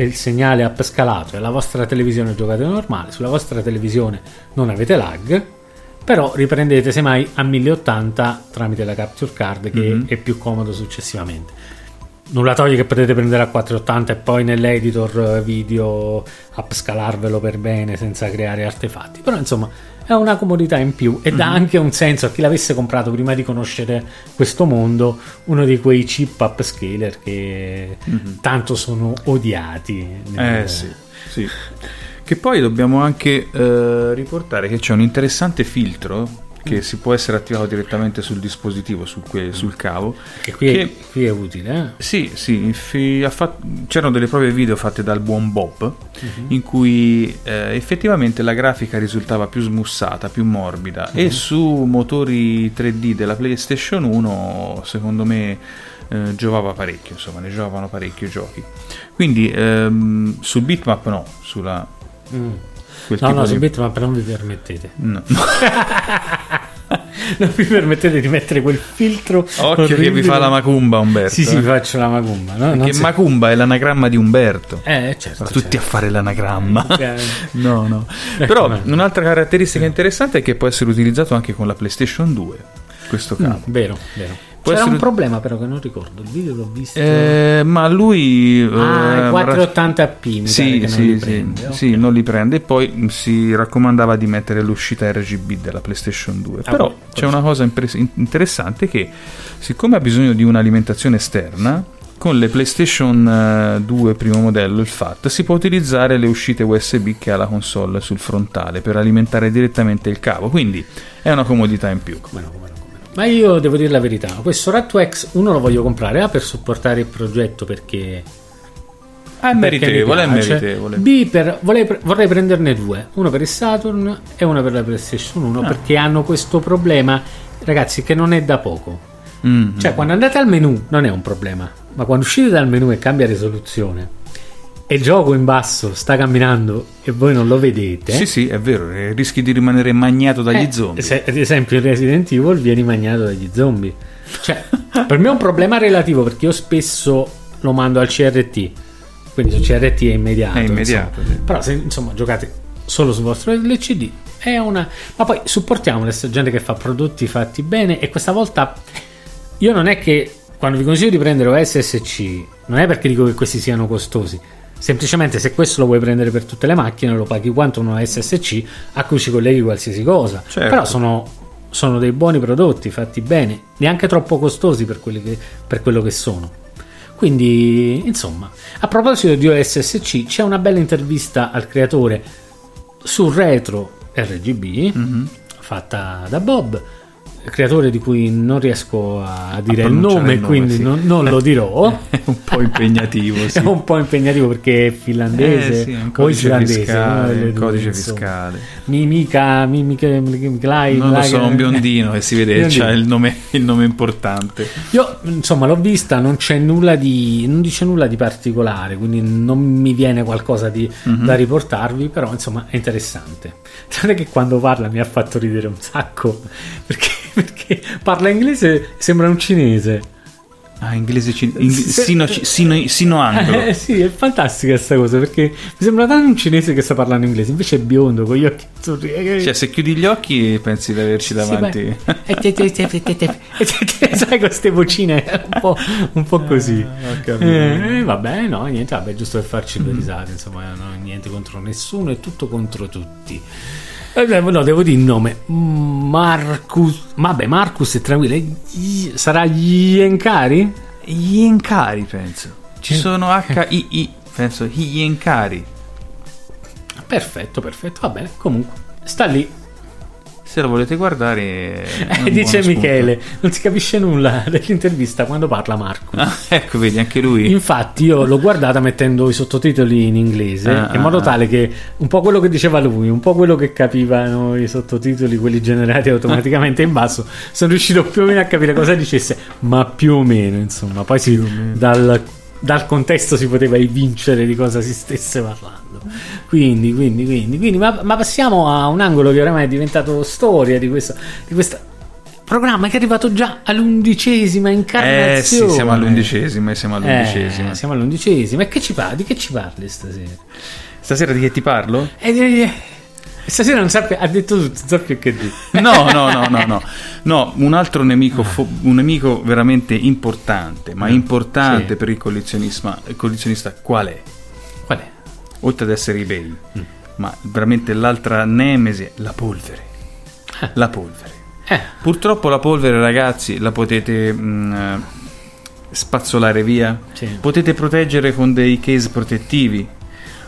il segnale upscalato e la vostra televisione giocate normale, sulla vostra televisione non avete lag, però riprendete semmai a 1080 tramite la capture card che Mhm. è più comodo successivamente. Nulla toglie che potete prendere a 480 e poi nell'editor video upscalarvelo per bene senza creare artefatti. Però insomma è una comodità in più e dà anche un senso a chi l'avesse comprato prima di conoscere questo mondo, uno di quei chip upscaler che tanto sono odiati. nel- Eh sì, sì. Che poi dobbiamo anche eh, riportare che c'è un interessante filtro che si può essere attivato direttamente sul dispositivo, sul, que- sul cavo. Che qui, che- È, qui è utile. eh? Sì, sì, fi- fat- c'erano delle prove video fatte dal buon Bob Mhm. in cui eh, effettivamente la grafica risultava più smussata, più morbida Mhm. e su motori 3D della PlayStation 1 secondo me eh, giovava parecchio, insomma ne giovavano parecchio i giochi. Quindi ehm, sul bitmap no, sulla... Mm. No, no, di- su Bitmap non vi permettete. No. <laughs> non vi permettete di mettere quel filtro. Occhio che vi orribile. fa la macumba Umberto. Sì, sì, eh. vi faccio la macumba. No? Che si- macumba è l'anagramma di Umberto. Eh, certo. Sono tutti a certo. fare l'anagramma. Eh, <laughs> No, no. Ecco, Però ma- un'altra caratteristica interessante è che può essere utilizzato anche con la PlayStation 2. Questo mm, cavo. vero, vero. Può C'era essere- un problema però che non ricordo. Il video l'ho visto. Eh, ma lui ah, eh, 480p mi pare sì, che sì, non li sì, prende. sì, non li prende e poi si raccomandava di mettere l'uscita RGB della PlayStation 2. Ah, Però poi- c'è una cosa impre- in- interessante che siccome ha bisogno di un'alimentazione esterna con le PlayStation eh, 2 primo modello, il FAT, si può utilizzare le uscite USB che ha la console sul frontale per alimentare direttamente il cavo, quindi è una comodità in più. Come no, come no. Ma io devo dire la verità, questo Rat2X uno lo voglio comprare A per supportare il progetto perché Ah, è meritevole, è meritevole. B per, vorrei, vorrei prenderne due, uno per il Saturn e uno per la PlayStation 1, Ah. perché hanno questo problema, ragazzi, che non è da poco. Mm. Cioè, quando andate al menu non è un problema, ma quando uscite dal menu e cambia risoluzione e il gioco in basso sta camminando e voi non lo vedete, Sì, sì, è vero, eh, rischi di rimanere magnato dagli eh, zombie. se- ad esempio in Resident Evil vieni magnato dagli zombie. Cioè, <laughs> per me è un problema relativo perché io spesso lo mando al CRT. Quindi su CRT è immediato. È immediato, sì. Però se insomma giocate solo sul vostro LCD è una... Ma poi supportiamo questa gente che fa prodotti fatti bene e questa volta io non è che quando vi consiglio di prendere OSSC non è perché dico che questi siano costosi. Semplicemente se questo lo vuoi prendere per tutte le macchine lo paghi quanto uno SSC a cui ci colleghi qualsiasi cosa. Certo. Però sono, sono dei buoni prodotti fatti bene, neanche troppo costosi per, che- per quello che sono. Quindi, insomma, a proposito di OSSC, c'è una bella intervista al creatore su Retro RGB Mhm. fatta da Bob, creatore di cui non riesco a dire il pronunciare nome, il nome, quindi sì. non, non lo dirò. <laughs> È un po' impegnativo, sì. È un po' impegnativo perché è finlandese Eh, sì, è un o codice islandese. fiscale, due, codice fiscale. Mi, mica, mi, mica, mi- Miklai- Non lo so, un biondino che si vede <laughs> c'ha il nome, il nome importante. Io insomma l'ho vista, non c'è nulla di. non dice nulla di particolare, quindi non mi viene qualcosa di, Mhm. da riportarvi, però insomma è interessante. Tranne che quando parla mi ha fatto ridere un sacco. <laughs> Perché, <laughs> perché parla inglese, sembra un cinese. Ah, inglese cin- ing- Sì. sino, sino, sino anglo. <laughs> Eh, sì, è fantastica questa cosa perché mi sembra tanto un cinese che sta parlando inglese, invece è biondo con gli occhi azzurri. eh, Cioè, se chiudi gli occhi pensi di averci davanti. sai queste vocine un po', un po' così Ah, ho capito. eh, vabbè no niente vabbè giusto per farci due risate insomma no, niente contro nessuno e tutto contro tutti Eh, no devo dire il nome. Marcus vabbè Marcus è tranquillo. Gli- sarà Yenkari Gli incari, penso. Ci sono H-I-I, penso, gli incari. perfetto perfetto. Va bene comunque. Sta lì Se lo volete guardare, <laughs> Eh, dice buono spunto. Michele non si capisce nulla <laughs> dell'intervista quando parla Marcus Ah, ecco, vedi, anche lui. Infatti io l'ho guardata mettendo i sottotitoli in inglese Ah, in modo ah, tale che un po' quello che diceva lui, un po' quello che capivano i sottotitoli, quelli generati automaticamente in basso, sono riuscito più o meno a capire cosa dicesse, ma più o meno, insomma, poi si, dal, dal contesto si poteva evincere di cosa si stesse parlando. Quindi, quindi, quindi, quindi ma, ma passiamo a un angolo che oramai è diventato storia di questo di questa programma che è arrivato già all'undicesima incarnazione. Eh sì, siamo all'undicesima e siamo all'undicesima. Eh, siamo all'undicesima. E che ci parli? Di che ci parli stasera? Stasera di che ti parlo? Eh, eh, stasera non sa più- ha detto tutto, non sa più che dire. <laughs> No, no, no, no, no. No, un altro nemico, fo- un nemico veramente importante, ma importante sì. per il collezionista, il collezionista qual è? Qual è? Oltre ad essere eBay, ma veramente l'altra nemesi, la polvere. La polvere. Eh, Purtroppo la polvere, ragazzi, la potete mh, eh, spazzolare via. Sì. Potete proteggere con dei case protettivi.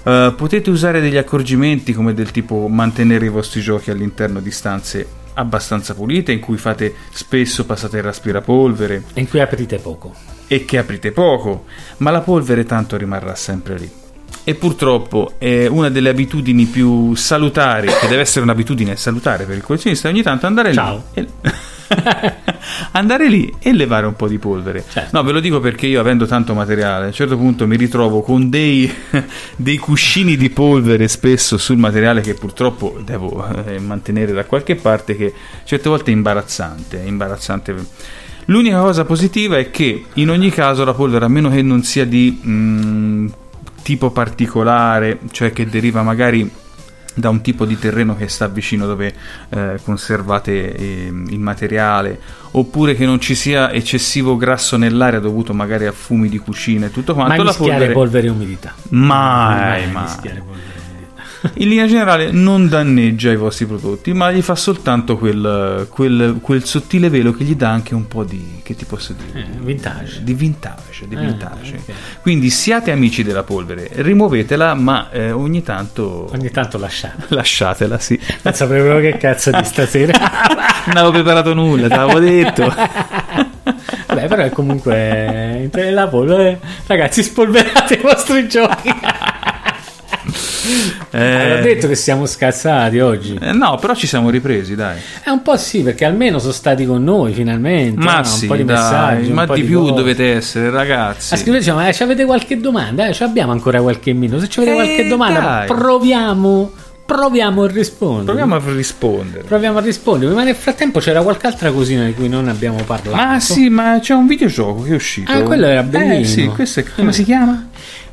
Eh, potete usare degli accorgimenti come del tipo mantenere i vostri giochi all'interno di stanze abbastanza pulite in cui fate spesso passate il raspirapolvere e in cui aprite poco. e che aprite poco, ma la polvere tanto rimarrà sempre lì. E purtroppo è una delle abitudini più salutari, che deve essere un'abitudine salutare per il collezionista, ogni tanto andare Ciao. lì. E... <laughs> <laughs> andare lì e levare un po' di polvere. Certo. No, ve lo dico perché io avendo tanto materiale, a un certo punto mi ritrovo con dei, <laughs> dei cuscini di polvere spesso sul materiale che purtroppo devo eh, mantenere da qualche parte che certe volte è imbarazzante, è imbarazzante. L'unica cosa positiva è che in ogni caso la polvere, a meno che non sia di mm, tipo particolare, cioè che deriva magari da un tipo di terreno che sta vicino dove eh, conservate eh, il materiale, oppure che non ci sia eccessivo grasso nell'aria dovuto magari a fumi di cucina e tutto quanto. Mai la polvere polvere e umidità. mai, mai. umidità. In linea generale non danneggia i vostri prodotti, ma gli fa soltanto quel, quel, quel sottile velo che gli dà anche un po' di, che ti posso dire, Eh, vintage. di vintage, di Ah, vintage. ok. Quindi siate amici della polvere, rimuovetela, ma eh, ogni tanto Ogni tanto lasciate. <laughs> lasciatela, sì. Non sapevo che cazzo di stasera. <laughs> non avevo preparato nulla, te l'avevo detto. Vabbè, però è comunque eh, la eh. ragazzi, spolverate i vostri giochi. Eh, Ho detto che siamo scazzati oggi. eh, no, però ci siamo ripresi, dai. È un po' sì, perché almeno sono stati con noi finalmente. Ma no? sì, un po' di dai, messaggi, ma po' di più cose. dovete essere, ragazzi. Ah, scriveteci, ma eh, ci avete qualche domanda? Eh, ci abbiamo ancora qualche minuto. Se ci avete Eh, qualche domanda, dai. proviamo, proviamo a rispondere. Proviamo a rispondere. Proviamo a rispondere. Ma nel frattempo c'era qualche altra cosina di cui non abbiamo parlato. Ma sì, ma c'è un videogioco che è uscito. Ah, quello era bellino. Eh sì, questo è, come si chiama?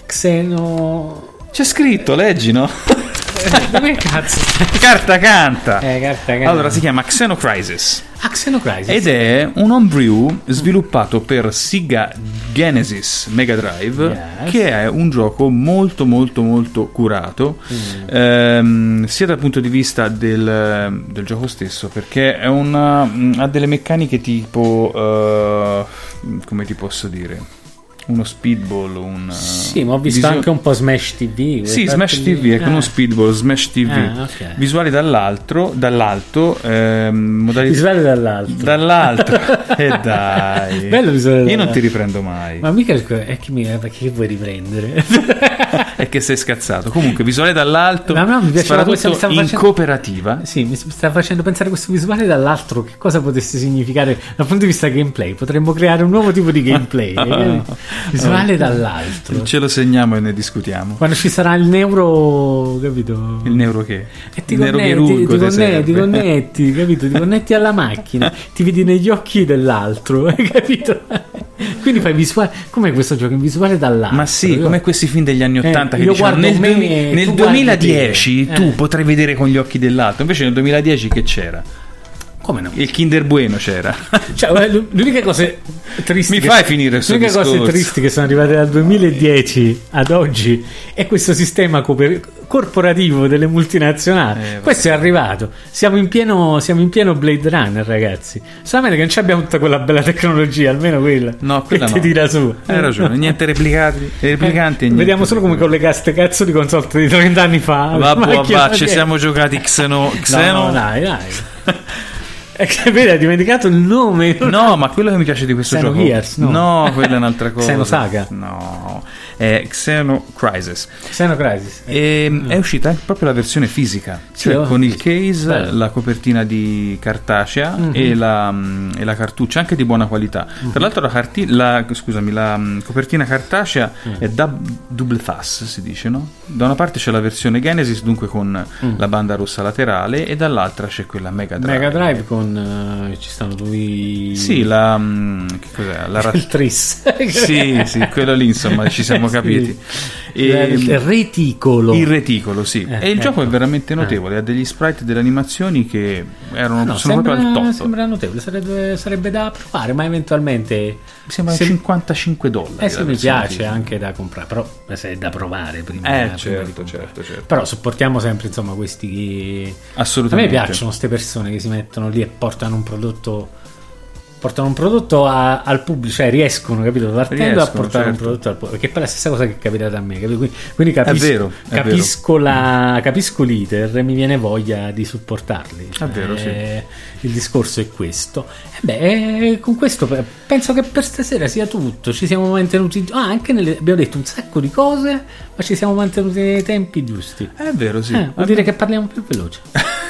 Xeno. C'è scritto, leggi, no? <laughs> Dove cazzo? Carta canta. Eh, carta carta. Allora si chiama Xenocrisis Ah, Xenocrisis. ed è un homebrew sviluppato per Sega Genesis Mega Drive Yes. che è un gioco molto molto molto curato Mm. ehm, sia dal punto di vista del, del gioco stesso perché è una, mm, ha delle meccaniche tipo eh, come ti posso dire uno speedball un Sì, ma ho visto visio- anche un po' Smash TV. sì, Smash. TV, è come Ah. uno speedball, Smash TV. Ah, ok. Visuali dall'alto, dall'alto, ehm, modalità... Visuale dall'alto. Dall'altro. <laughs> E dai. Bello visuale Io non ti riprendo mai. Ma mica è che, mi, perché che vuoi riprendere? <laughs> Che sei scazzato. Comunque, <laughs> visuale dall'alto, No, no, mi piaceva questo, mi in facendo- cooperativa. sì, mi sta facendo pensare questo visuale dall'altro che cosa potesse significare dal punto di vista gameplay. Potremmo creare un nuovo tipo di gameplay. <laughs> eh? Visuale dall'altro. Ce lo segniamo e ne discutiamo. Quando ci sarà il neuro, capito? Il neuro che? E ti il connetti, ti, connetti, ti connetti, capito? Ti <laughs> connetti alla macchina, ti vedi negli occhi dell'altro, hai capito? <laughs> Quindi fai visuale. Com'è questo gioco? In visuale dall'altro. Ma sì, Io- come questi film degli anni Eh, Ottanta che io dicevano guardo nel, me, tu nel guardi 2010 te. tu Eh. potrai vedere con gli occhi dell'altro. Invece nel 2010 che c'era? Come no? Il Kinder Bueno c'era. <laughs> Cioè, l'unica cosa triste Mi che- fai finire suo L'unica discorso? tristi che sono arrivate dal 2010 ad oggi è questo sistema cooper- corporativo delle multinazionali. Eh, questo è arrivato. Siamo in, pieno, siamo in pieno Blade Runner, ragazzi. Solamente che non abbiamo tutta quella bella tecnologia, almeno quella. No, quella che no. ti tira su. Hai ragione, niente replicati, <laughs> replicanti Eh, niente. Vediamo solo come collegare ste cazzo di console di 30 anni fa. Vabbè, vabbè, ci siamo giocati Xeno. <laughs> Xeno. No, dai, dai. Vedi, hai dimenticato il nome. No, ma quello che mi piace di questo gioco. Xenogears, no. quella è un'altra <laughs> cosa. Xenosaga. No, è Xeno Crisis. Xenocrisis. E è uscita anche proprio la versione fisica, Sì, cioè oh. con il case, Bello. la copertina di cartacea Mhm. e, la, mm, e la cartuccia, anche di buona qualità. Mhm. Tra l'altro, la, carti- la- scusami, la mm, copertina cartacea Mm. è dub- double face, si dice, no? Da una parte c'è la versione Genesis, dunque con Mm. la banda rossa laterale, e dall'altra c'è quella Mega Drive. Mega Drive con eh, ci stanno due Sì, la. mm, che cos'è? La <laughs> rat- il tris Sì, sì, quello lì, insomma, ci siamo <laughs> Sì. capiti. il, E- il reticolo Il reticolo, sì. Eh, e il gioco ecco. è veramente notevole, ha degli sprite e delle animazioni che erano, No, sono sembra, proprio al top. sembra notevole sarebbe, sarebbe da provare ma eventualmente Mi sembra se- 55 dollari. eh sì mi piace fisica. anche da comprare però eh, se è da provare prima, Eh, prima certo, certo, certo. però supportiamo sempre insomma questi che a me Assolutamente. piacciono queste persone che si mettono lì e portano un prodotto portano un prodotto a- al pubblico cioè riescono capito partendo a Riescono, portare un certo. prodotto al pubblico perché poi è la stessa cosa che è capitata a me capito? quindi, quindi capisco, vero, è capisco, la, capisco l'iter e mi viene voglia di supportarli È vero, sì. Eh, il discorso è questo e beh eh, con questo pe- penso che per stasera sia tutto ci siamo mantenuti ah anche nelle, abbiamo detto un sacco di cose ma ci siamo mantenuti nei tempi giusti È vero, sì. eh, vuol dire che parliamo più veloce <laughs>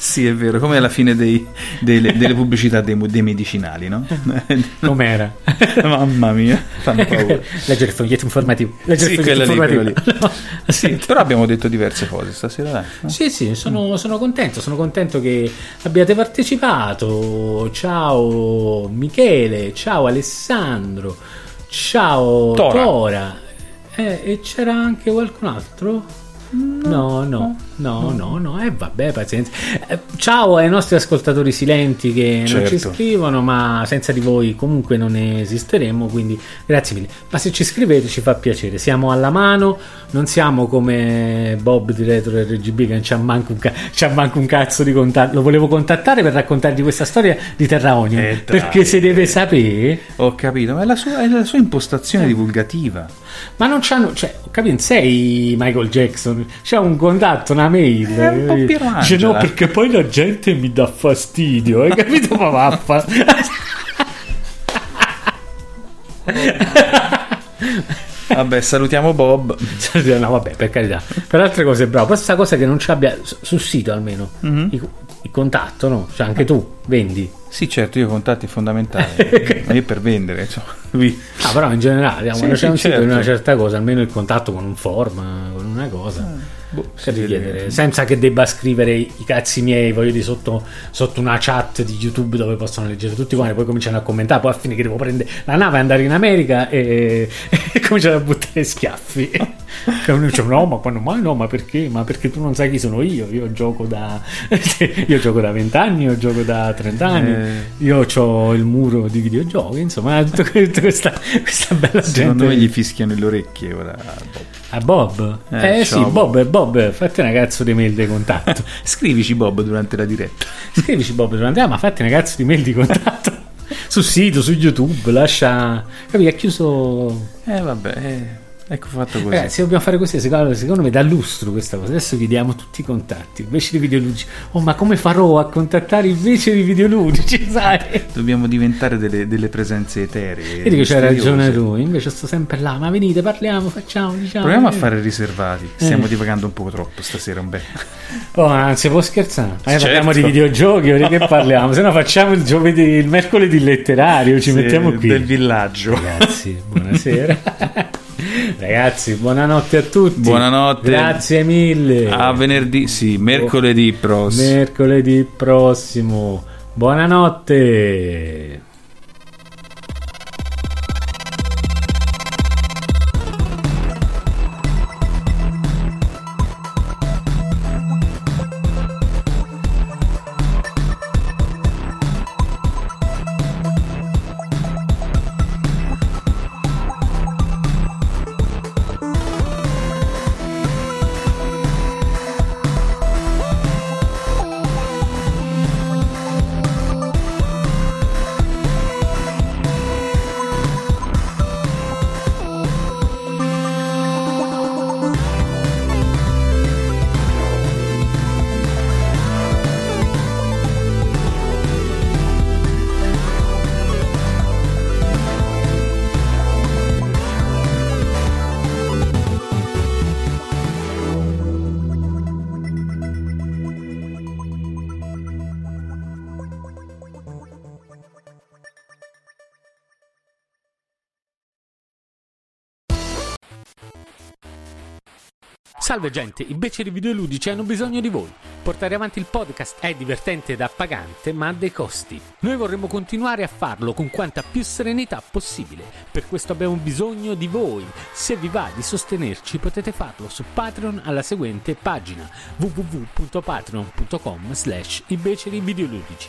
Sì, è vero, come alla fine dei- delle, delle pubblicità dei, dei medicinali, no? <laughs> com'era <laughs> Mamma mia, fanno paura. leggere il foglietto informativo leggere Sì, il foglietto quella lì, informativo No, <laughs> sì. Però abbiamo detto diverse cose stasera, dai. no? Sì, sì, sono, sono contento, sono contento che abbiate partecipato. Ciao Michele, ciao Alessandro, ciao Tora. Tora. Eh, e c'era anche qualcun altro? No, no, no, no, no, e vabbè, pazienza. Eh, ciao ai nostri ascoltatori silenti che non ci Certo. scrivono, ma senza di voi comunque non esisteremmo, quindi grazie mille. Ma se ci scrivete ci fa piacere, siamo alla mano, non siamo come Bob di Retro RGB che non c'ha manco un, ca- c'ha manco un cazzo di contatto. Lo volevo contattare per raccontargli questa storia di Terra Onion, Eh, perché se deve sapere... Ho capito, ma è la sua, è la sua impostazione divulgativa. Ma non c'hanno, cioè, ho capito, sei Michael Jackson, c'è un contatto, una mail. È un po' Piero Dice no, perché poi la gente mi dà fastidio, hai capito? Ma vaffa. Vabbè, salutiamo Bob. no, vabbè, per carità. Per altre cose, bravo. Poi sta cosa che non ci abbia su- sul sito almeno Mhm. il, il contatto, no? Cioè, anche tu vendi. Sì, certo, io i contatti fondamentali. <laughs> Ma io per vendere, insomma. Ah, però in generale, diciamo, Sì, quando c'è sì, un sito di certo. una certa cosa, almeno il contatto con un form, con una cosa. Boh, richiedere, senza che debba scrivere i cazzi miei, voglio dire, sotto, sotto una chat di YouTube dove possono leggere tutti quanti, poi cominciano a commentare, poi a fine che devo prendere la nave e andare in America e, <laughs> e cominciano a buttare schiaffi. <laughs> E uno dice, no, ma quando mai no, ma perché? Ma perché tu non sai chi sono io? Io gioco da <laughs> io gioco da 20 anni, io gioco da 30 anni, Eh. io ho il muro di videogiochi, insomma, tutta questa, questa bella Secondo gente. me gli fischiano le orecchie ora. Bob. A Bob? Eh, Eh, sì, Bob, Bob, fatti una cazzo di mail di contatto. <laughs> Scrivici Bob durante la diretta. Scrivici Bob durante, ah, ma fatti una cazzo di mail di contatto. <laughs> Sul sito, su YouTube, lascia. Capì, ha chiuso. Eh vabbè, eh, ecco fatto così. Ragazzi, dobbiamo fare così. Secondo, secondo me dà lustro questa cosa. Adesso chiediamo tutti i contatti. Invece di videoludici. Oh, ma come farò a contattare invece di videoludici? <laughs> Sai? Dobbiamo diventare delle, delle presenze eteree. Vedi che c'hai misteriose. ragione tu. Invece sto sempre là. Ma venite, parliamo, facciamo, diciamo. Proviamo a fare riservati. Stiamo Eh. divagando un po' troppo stasera, un bel. Oh, anzi, può scherzare. Eh, Certo. Parliamo di videogiochi, ora di che parliamo? Se no facciamo il giovedì, il mercoledì letterario, ci Sì, mettiamo qui. Del villaggio. Ragazzi, buonasera. <laughs> Ragazzi, buonanotte a tutti. Buonanotte. Grazie mille. A venerdì, sì, mercoledì prossimo. Mercoledì prossimo. Buonanotte. Salve gente, i beceri videoludici hanno bisogno di voi. Portare avanti il podcast è divertente ed appagante, ma ha dei costi. Noi vorremmo continuare a farlo con quanta più serenità possibile. Per questo abbiamo bisogno di voi. Se vi va di sostenerci potete farlo su Patreon alla seguente pagina www.patreon.com slash i beceri videoludici.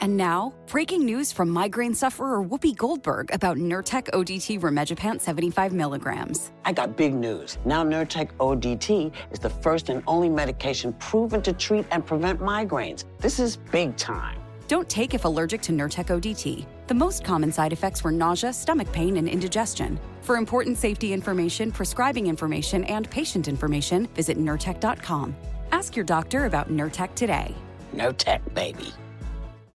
And now, breaking news from migraine sufferer Whoopi Goldberg about Nurtec ODT Remegipant 75 milligrams. I got big news. Now Nurtec ODT is the first and only medication proven to treat and prevent migraines. This is big time. Don't take if allergic to Nurtec ODT. The most common side effects were nausea, stomach pain, and indigestion. For important safety information, prescribing information, and patient information, visit Nurtec.com. Ask your doctor about Nurtec today. Nurtec, baby.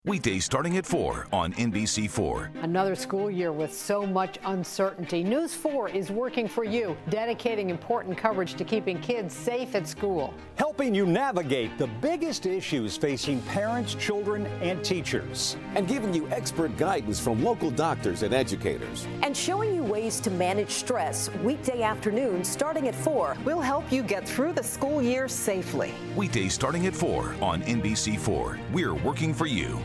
Weekdays starting at 4 on NBC4. Another school year with so much uncertainty. News 4 is working for you, dedicating important coverage to keeping kids safe at school. helping you navigate the biggest issues facing parents, children, and teachers. and giving you expert guidance from local doctors and educators. and showing you ways to manage stress weekday afternoons starting at 4. We'll help you get through the school year safely. Weekdays starting at 4 on NBC4. We're working for you.